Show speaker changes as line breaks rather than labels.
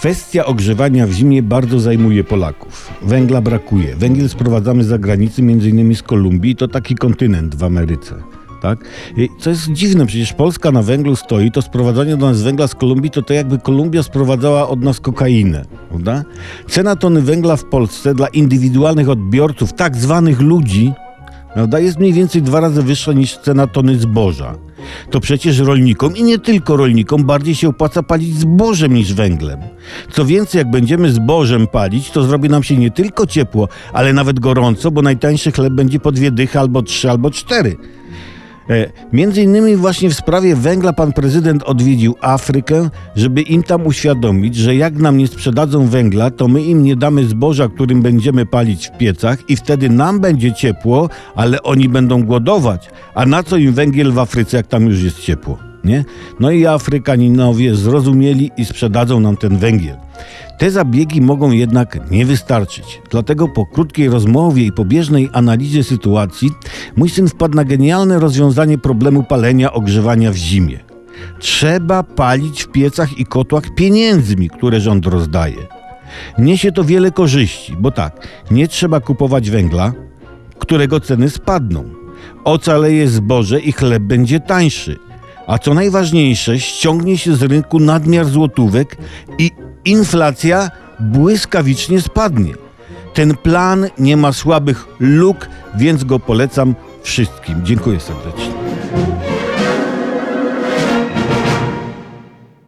Kwestia ogrzewania w zimie bardzo zajmuje Polaków. Węgla brakuje. Węgiel sprowadzamy z zagranicy, innymi z Kolumbii. To taki kontynent w Ameryce. Tak? Co jest dziwne, przecież Polska na węglu stoi, to sprowadzanie do nas węgla z Kolumbii to to jakby Kolumbia sprowadzała od nas kokainę, prawda? Cena tony węgla w Polsce dla indywidualnych odbiorców, tak zwanych ludzi, prawda, jest mniej więcej dwa razy wyższa niż cena tony zboża. To przecież rolnikom i nie tylko rolnikom bardziej się opłaca palić zbożem niż węglem. Co więcej, jak będziemy zbożem palić, to zrobi nam się nie tylko ciepło, ale nawet gorąco, bo najtańszy chleb będzie po dwie dychy albo trzy, albo cztery. E, Między innymi właśnie w sprawie węgla pan prezydent odwiedził Afrykę, żeby im tam uświadomić, że jak nam nie sprzedadzą węgla, to my im nie damy zboża, którym będziemy palić w piecach i wtedy nam będzie ciepło, ale oni będą głodować. A na co im węgiel w Afryce, jak tam już jest ciepło? Nie? No i Afrykaninowie zrozumieli i sprzedadzą nam ten węgiel. Te zabiegi mogą jednak nie wystarczyć. Dlatego po krótkiej rozmowie i pobieżnej analizie sytuacji mój syn wpadł na genialne rozwiązanie problemu palenia ogrzewania w zimie. Trzeba palić w piecach i kotłach pieniędzmi, które rząd rozdaje. Niesie to wiele korzyści, bo tak, nie trzeba kupować węgla, którego ceny spadną. Ocaleje zboże i chleb będzie tańszy. A co najważniejsze, ściągnie się z rynku nadmiar złotówek i inflacja błyskawicznie spadnie. Ten plan nie ma słabych luk, więc go polecam wszystkim. Dziękuję serdecznie.